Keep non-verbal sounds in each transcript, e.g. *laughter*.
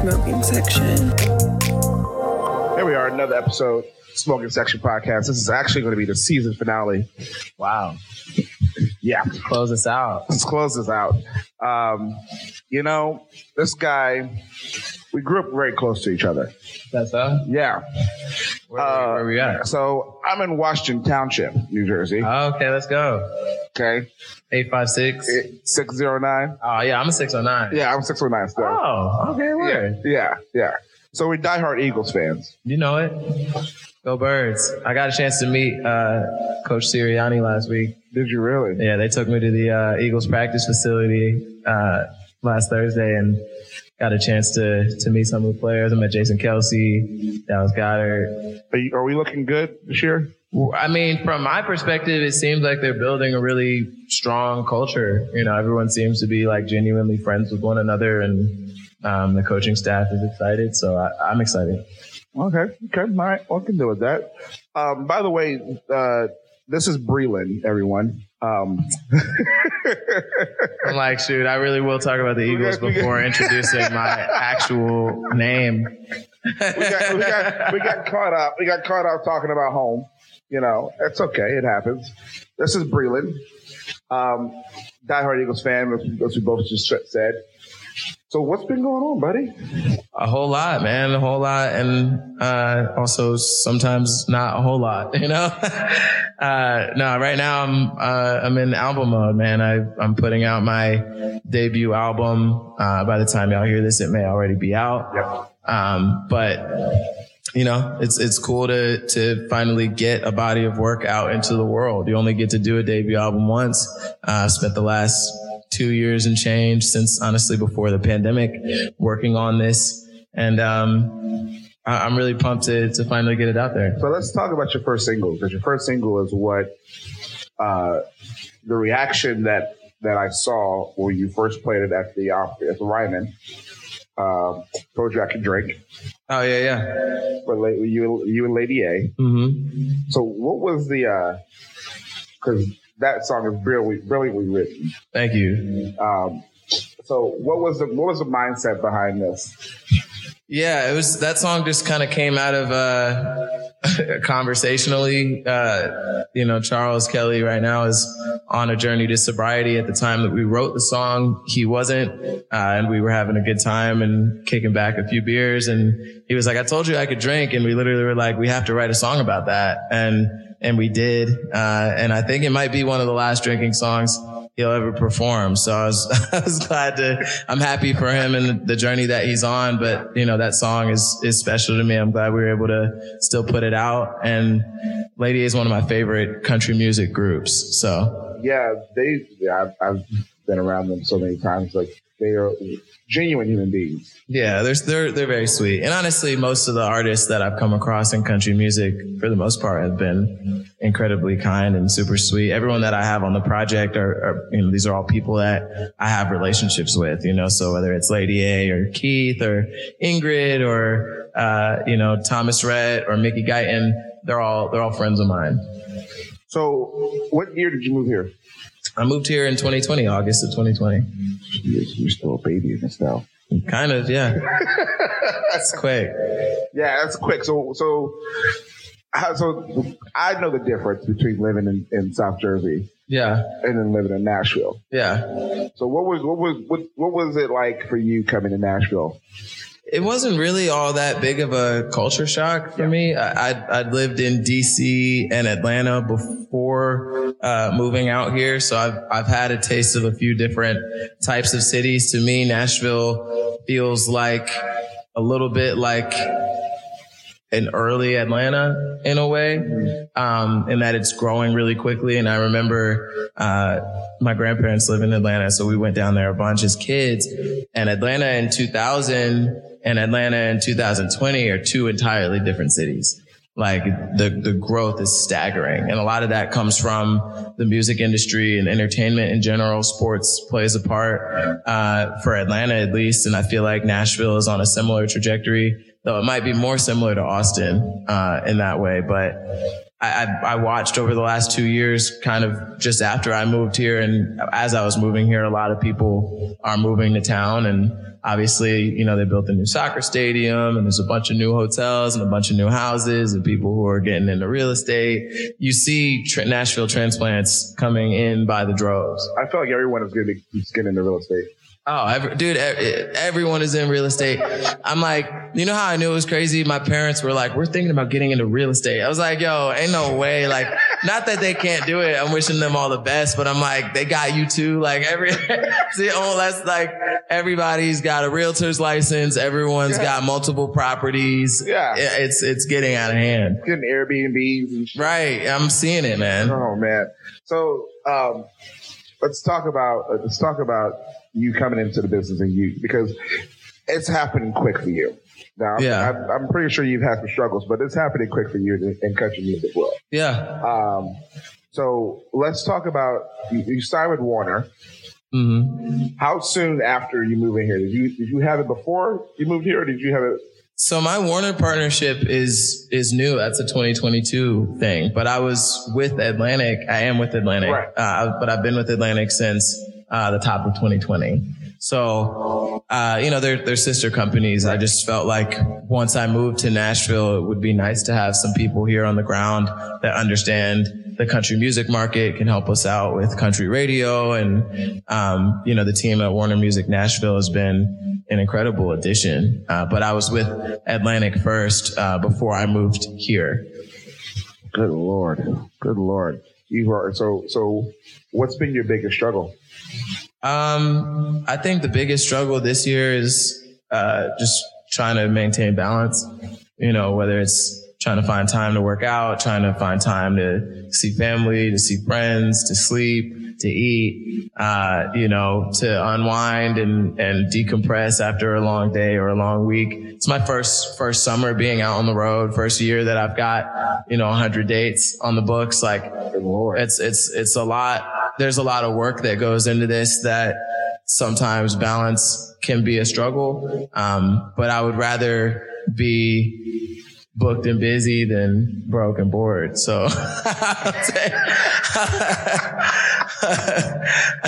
smoking section. Here we are, another episode, Smoking Section Podcast. This is actually going to be the season finale. Wow. Yeah, Close us out. let's close this out. Um, you know, this guy, we grew up very close to each other. That's up. Yeah. Where, Uh, where we at? So I'm in Washington Township, New Jersey. Okay, let's go. Okay. 856. 609. Oh, yeah, I'm a 609. Yeah, I'm 609 still. Oh, okay, weird. Yeah, yeah. So we're diehard Eagles fans. You know it. Go Birds. I got a chance to meet uh, Coach Sirianni last week. Did you really? Yeah, they took me to the uh, Eagles practice facility uh, last Thursday and got a chance to to meet some of the players. I met Jason Kelce, Dallas Goedert. Are, you, are we looking good this year? I mean, from my perspective, it seems like they're building a really strong culture. You know, everyone seems to be like genuinely friends with one another, and um, the coaching staff is excited. So I, I'm excited. Okay. Okay. All right. Well, I can deal with that. Um, by the way, uh, this is Breland, everyone. Um, *laughs* I'm like, shoot, I really will talk about the Eagles got- we got- before introducing my *laughs* actual name. we, got, we, got, we got *laughs* caught up. We got caught up talking about home. You know, it's okay. It happens. This is Breland, um, diehard Eagles fan, as, we both just said. So what's been going on, buddy? A whole lot, man, a whole lot, and uh, also sometimes not a whole lot. *laughs* You know, *laughs* uh, no. Right now, I'm uh, I'm in album mode, man. I I'm putting out my debut album. Uh, by the time y'all hear this, it may already be out. Yep. Um, but you know, it's it's cool to to finally get a body of work out into the world. You only get to do a debut album once. Uh, spent the last two years and change since honestly before the pandemic working on this, and um, I, I'm really pumped to to finally get it out there. So let's talk about your first single because your first single is what uh, the reaction that that I saw when you first played it at the uh, at the Ryman. Um, told you I could drink, Oh yeah, yeah. but you you and Lady A. hmm So what was the? Because that song is brilliantly brilliantly written. Thank you. Um, so what was the what was the mindset behind this? Yeah, it was that song just kind of came out of uh *laughs* conversationally. Uh you know, Charles Kelley right now is on a journey to sobriety. At the time that we wrote the song, he wasn't. Uh and we were having a good time and kicking back a few beers and he was like, I told you I could drink and we literally were like, we have to write a song about that. And and we did. Uh and I think it might be one of the last drinking songs he'll ever perform. So I was, *laughs* I was glad to, I'm happy for him and the journey that he's on. But, you know, that song is, is special to me. I'm glad we were able to still put it out. And Lady A is one of my favorite country music groups. So Yeah, they. I've, I've been around them so many times. Like they are genuine human beings. yeah, they're, they're, they're very sweet. And honestly, most of the artists that I've come across in country music, for the most part, have been incredibly kind and super sweet. Everyone that I have on the project are, are you know, these are all people that I have relationships with, you know, so whether it's Lady A or Keith or Ingrid or, uh, you know, Thomas Rhett or Mickey Guyton, they're all, they're all friends of mine. So what year did you move here? I moved here in 2020, August of 2020. You're, still a baby in this now. Kind of, yeah. that's quick. Yeah, that's quick. So so. So I know the difference between living in, in South Jersey Yeah. and then living in Nashville. Yeah. So what was what was what, what was it like for you coming to Nashville? It wasn't really all that big of a culture shock for me. I, I'd, I'd lived in DC and Atlanta before uh, moving out here, so I've I've had a taste of a few different types of cities. To me, Nashville feels like a little bit like an early Atlanta in a way, um, in that it's growing really quickly. And I remember, uh, my grandparents live in Atlanta. So we went down there a bunch as kids and Atlanta in 2000 and Atlanta in 2020 are two entirely different cities. Like the, the growth is staggering. And a lot of that comes from the music industry and entertainment in general. Sports plays a part, uh, for Atlanta at least. And I feel like Nashville is on a similar trajectory though it might be more similar to Austin uh, in that way. But I, I watched over the last two years, kind of just after I moved here, and as I was moving here, a lot of people are moving to town, and obviously, you know, they built a new soccer stadium, and there's a bunch of new hotels and a bunch of new houses, and people who are getting into real estate. You see tra- Nashville transplants coming in by the droves. I feel like everyone is going to be getting into real estate. Oh, every, dude, everyone is in real estate. I'm like, you know how I knew it was crazy? My parents were like, we're thinking about getting into real estate. I was like, yo, ain't no way. Like, not that they can't do it. I'm wishing them all the best, but I'm like, they got you too. Like every, *laughs* see, oh, that's like everybody's got a realtor's license. Everyone's yeah. got multiple properties. Yeah. It's, it's getting out of hand. Getting Airbnbs. Right. I'm seeing it, man. Oh man. So, um, let's talk about, uh, let's talk about you coming into the business and you because it's happening quick for you. Now, yeah. I'm, I'm, pretty sure you've had some struggles, but it's happening quick for you in, in country music world. Yeah. Um, so let's talk about you, you signed with Warner. Mm-hmm. How soon after you moved in here did you did you have it before you moved here, or did you have it? So my Warner partnership is is new. That's a 2022 thing. But I was with Atlantic. I am with Atlantic. Right. Uh, but I've been with Atlantic since uh, the top of 2020. So, uh, you know, they're, they're sister companies. I just felt like once I moved to Nashville, it would be nice to have some people here on the ground that understand the country music market, can help us out with country radio. And, um, you know, the team at Warner Music Nashville has been an incredible addition. Uh, but I was with Atlantic first, uh, before I moved here. Good Lord. Good Lord. You are, so, so what's been your biggest struggle? Um, I think the biggest struggle this year is uh, just trying to maintain balance. You know, whether it's trying to find time to work out, trying to find time to see family, to see friends, to sleep, to eat, uh, you know, to unwind and, and decompress after a long day or a long week. It's my first, first summer being out on the road, first year that I've got, you know, hundred dates on the books. Like it's, it's, it's a lot there's a lot of work that goes into this that sometimes balance can be a struggle. Um, but I would rather be booked and busy than broke and bored. So *laughs*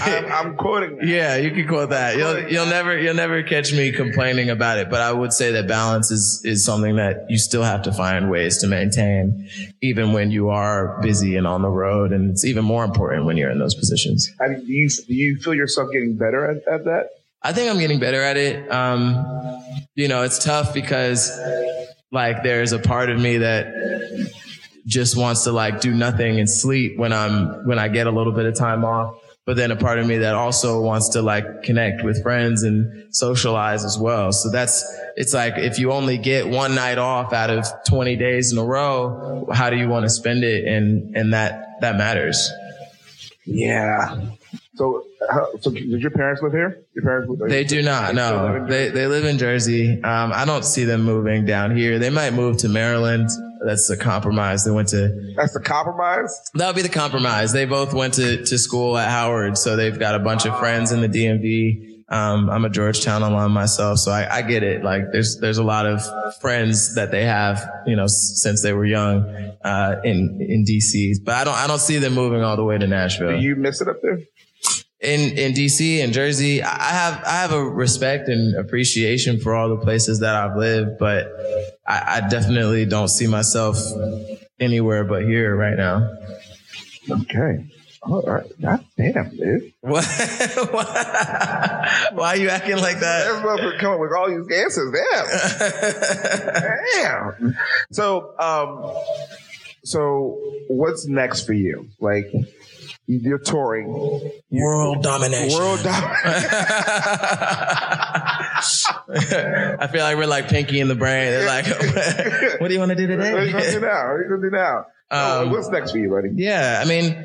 I'm, I'm, quoting. That. Yeah, you can quote that. You'll you'll never you'll never catch me complaining about it. But I would say that balance is is something that you still have to find ways to maintain, even when you are busy and on the road. And it's even more important when you're in those positions. I mean, do you do you feel yourself getting better at, at that? I think I'm getting better at it. Um, you know, it's tough because like there's a part of me that just wants to like do nothing and sleep when I'm when I get a little bit of time off. But then a part of me that also wants to like connect with friends and socialize as well. So that's it's like if you only get one night off out of 20 days in a row, how do you want to spend it? And and that that matters. Yeah. So, so did your parents live here? Your parents? Live, they do not. No, they they live in Jersey. Um, I don't see them moving down here. They might move to Maryland. That's the compromise. They went to. That's the compromise. That would be the compromise. They both went to to school at Howard, so they've got a bunch of friends in the DMV. Um, I'm a Georgetown alum myself, so I, I, get it. Like there's there's a lot of friends that they have, you know, since they were young uh, in in DC. But I don't I don't see them moving all the way to Nashville. Do you miss it up there? in in DC and Jersey, I have I have a respect and appreciation for all the places that I've lived, but I, I definitely don't see myself anywhere but here right now. Okay. All right. God damn, dude. What? *laughs* Why are you acting like that? Everyone's coming with all these answers. Damn. *laughs* damn. So, um, so what's next for you? Like, you're touring. World domination. World domination. *laughs* I feel like we're like Pinky in the brain. They're like, what do you want to do today? What are you going to do now? What are you going to do now? Um, what's next for you, buddy? Yeah, I mean,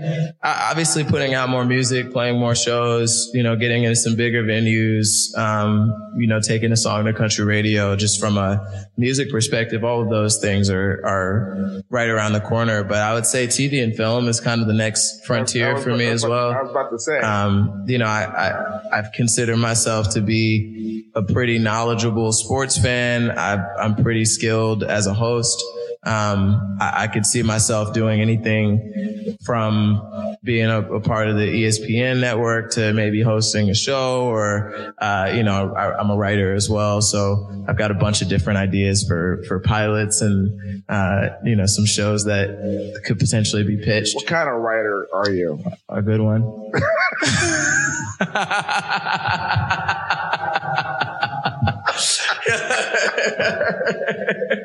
obviously putting out more music, playing more shows, you know, getting into some bigger venues, um, you know, taking a song to country radio, just from a music perspective, all of those things are, are right around the corner. But I would say TV and film is kind of the next frontier for me as well. I was about to say. Um, you know, I, I, I've considered myself to be a pretty knowledgeable sports fan. I, I'm pretty skilled as a host. Um, I, I, could see myself doing anything from being a, a, part of the ESPN network to maybe hosting a show or, uh, you know, I, am a writer as well. So I've got a bunch of different ideas for, for pilots and, uh, you know, some shows that could potentially be pitched. What kind of writer are you? A good one. *laughs* *laughs*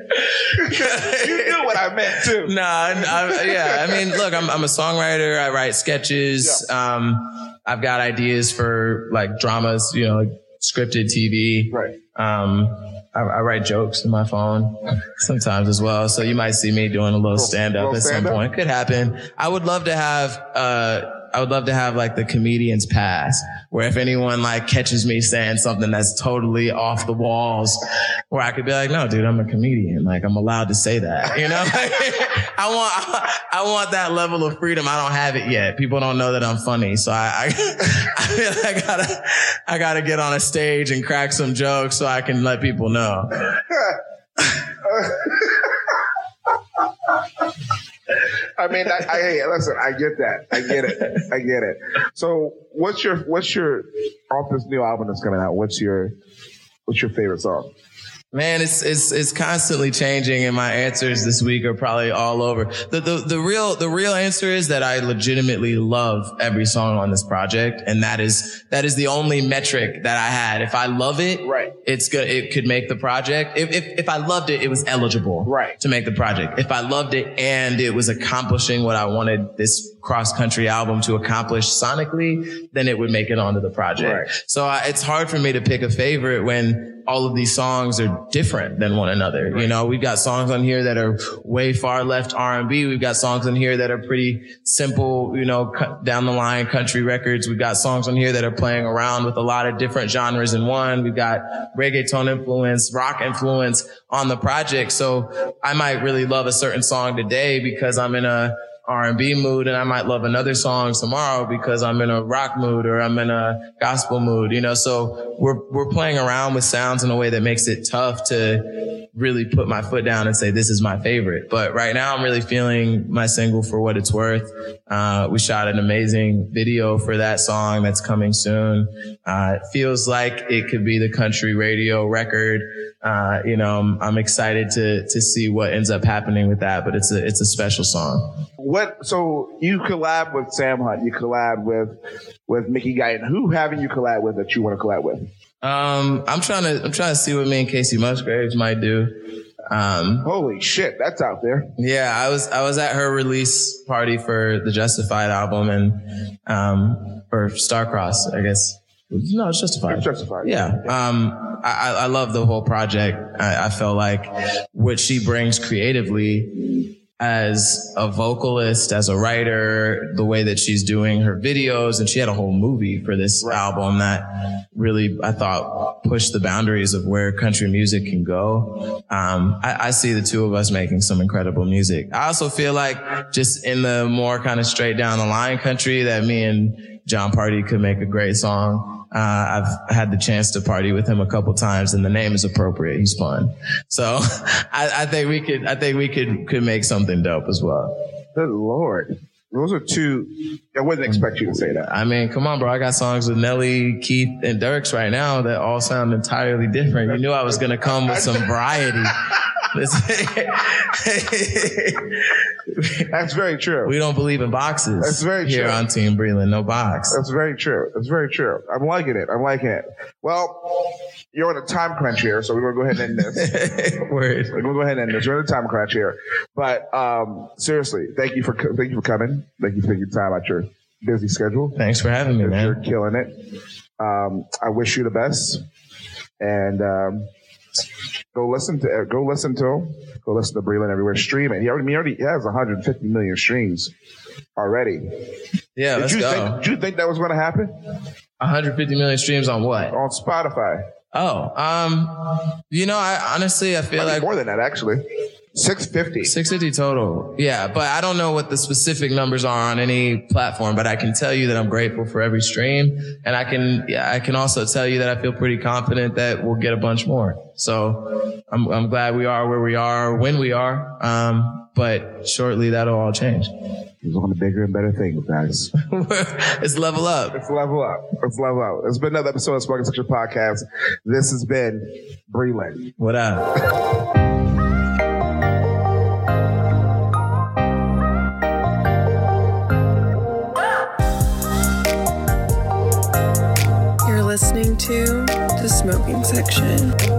*laughs* you knew what I meant too. Nah, I, yeah. I mean, look, I'm, I'm a songwriter. I write sketches. Yeah. Um, I've got ideas for like dramas, you know, like scripted TV. Right. Um, I, I, write jokes in my phone sometimes as well. So you might see me doing a little stand up at some point. Could happen. I would love to have, uh, I would love to have like the comedian's pass where if anyone like catches me saying something that's totally off the walls, where I could be like, no, dude, I'm a comedian. Like I'm allowed to say that, *laughs* you know? *laughs* I want, I want that level of freedom. I don't have it yet. People don't know that I'm funny. So I, I, *laughs* I feel like I gotta, I gotta get on a stage and crack some jokes so I can let people know. I mean, I, I, listen, I get that. I get it. I get it. So, what's your what's your off this new album that's coming out? What's your what's your favorite song? Man, it's it's it's constantly changing, and my answers this week are probably all over. The, the the real the real answer is that I legitimately love every song on this project, and that is that is the only metric that I had. If I love it, right, it's good. It could make the project. If if if I loved it, it was eligible, right, to make the project. If I loved it and it was accomplishing what I wanted this cross country album to accomplish sonically, then it would make it onto the project. Right. So uh, it's hard for me to pick a favorite when all of these songs are different than one another. Right. You know, we've got songs on here that are way far left R&B. We've got songs on here that are pretty simple, you know, down the line country records. We've got songs on here that are playing around with a lot of different genres in one. We've got reggaeton influence, rock influence on the project. So I might really love a certain song today because I'm in a R&B mood and I might love another song tomorrow because I'm in a rock mood or I'm in a gospel mood, you know, so we're, we're playing around with sounds in a way that makes it tough to really put my foot down and say, this is my favorite. But right now I'm really feeling my single for what it's worth. Uh, we shot an amazing video for that song that's coming soon. Uh, it feels like it could be the country radio record. Uh, you know, I'm, I'm excited to, to see what ends up happening with that, but it's a, it's a special song what? So you collab with Sam Hunt. You collab with with Mickey Guyton. Who haven't you collab with that you want to collab with? Um, I'm trying to I'm trying to see what me and Kacey Musgraves might do. Um, Holy shit, that's out there. Yeah, I was I was at her release party for the Justified album and um or Starcross, I guess. No, it's justified. It's justified. Yeah. Um, I, I love the whole project. I, I felt like what she brings creatively as a vocalist, as a writer, the way that she's doing her videos, and she had a whole movie for this right. album that really, I thought, pushed the boundaries of where country music can go. Um, I, I, see the two of us making some incredible music. I also feel like just in the more kind of straight down the line country that me and Jon Pardi could make a great song. Uh, I've had the chance to party with him a couple times and the name is appropriate. He's fun. So *laughs* I, I think we could, I think we could, could make something dope as well. Good Lord. Those are two. I wouldn't expect you to say that. I mean, come on, bro. I got songs with Nelly, Keith, and Dierks right now that all sound entirely different. You knew I was going to come with some variety. *laughs* That's very true. We don't believe in boxes. That's very true. here on Team Breland. No box. That's very true. That's very true. I'm liking it. I'm liking it. Well, you're on a time crunch here, so we're gonna go ahead and end this. *laughs* Word. We're gonna go ahead and end this. We're on a time crunch here, but um, seriously, thank you for thank you for coming. Thank you for taking time out your busy schedule. Thanks for having me, man. You're killing it. Um, I wish you the best, and um, go listen to go listen to him. Go listen to Breland everywhere. Stream it. He already, he already has 150 million streams already. Yeah, did let's you go. Think, did you think that was going to happen? 150 million streams on what? On Spotify. Oh, um, you know, I honestly I feel like more than that actually. 650. 650 total. Yeah, but I don't know what the specific numbers are on any platform, but I can tell you that I'm grateful for every stream. And I can, yeah, I can also tell you that I feel pretty confident that we'll get a bunch more. So I'm, I'm glad we are where we are when we are. Um, but shortly that'll all change. He's on the bigger and better things, guys. *laughs* it's level up. It's level up. It's level up. It's been another episode of Smoking Section Podcast. This has been Breland. What up? *laughs* to The Smoking Section.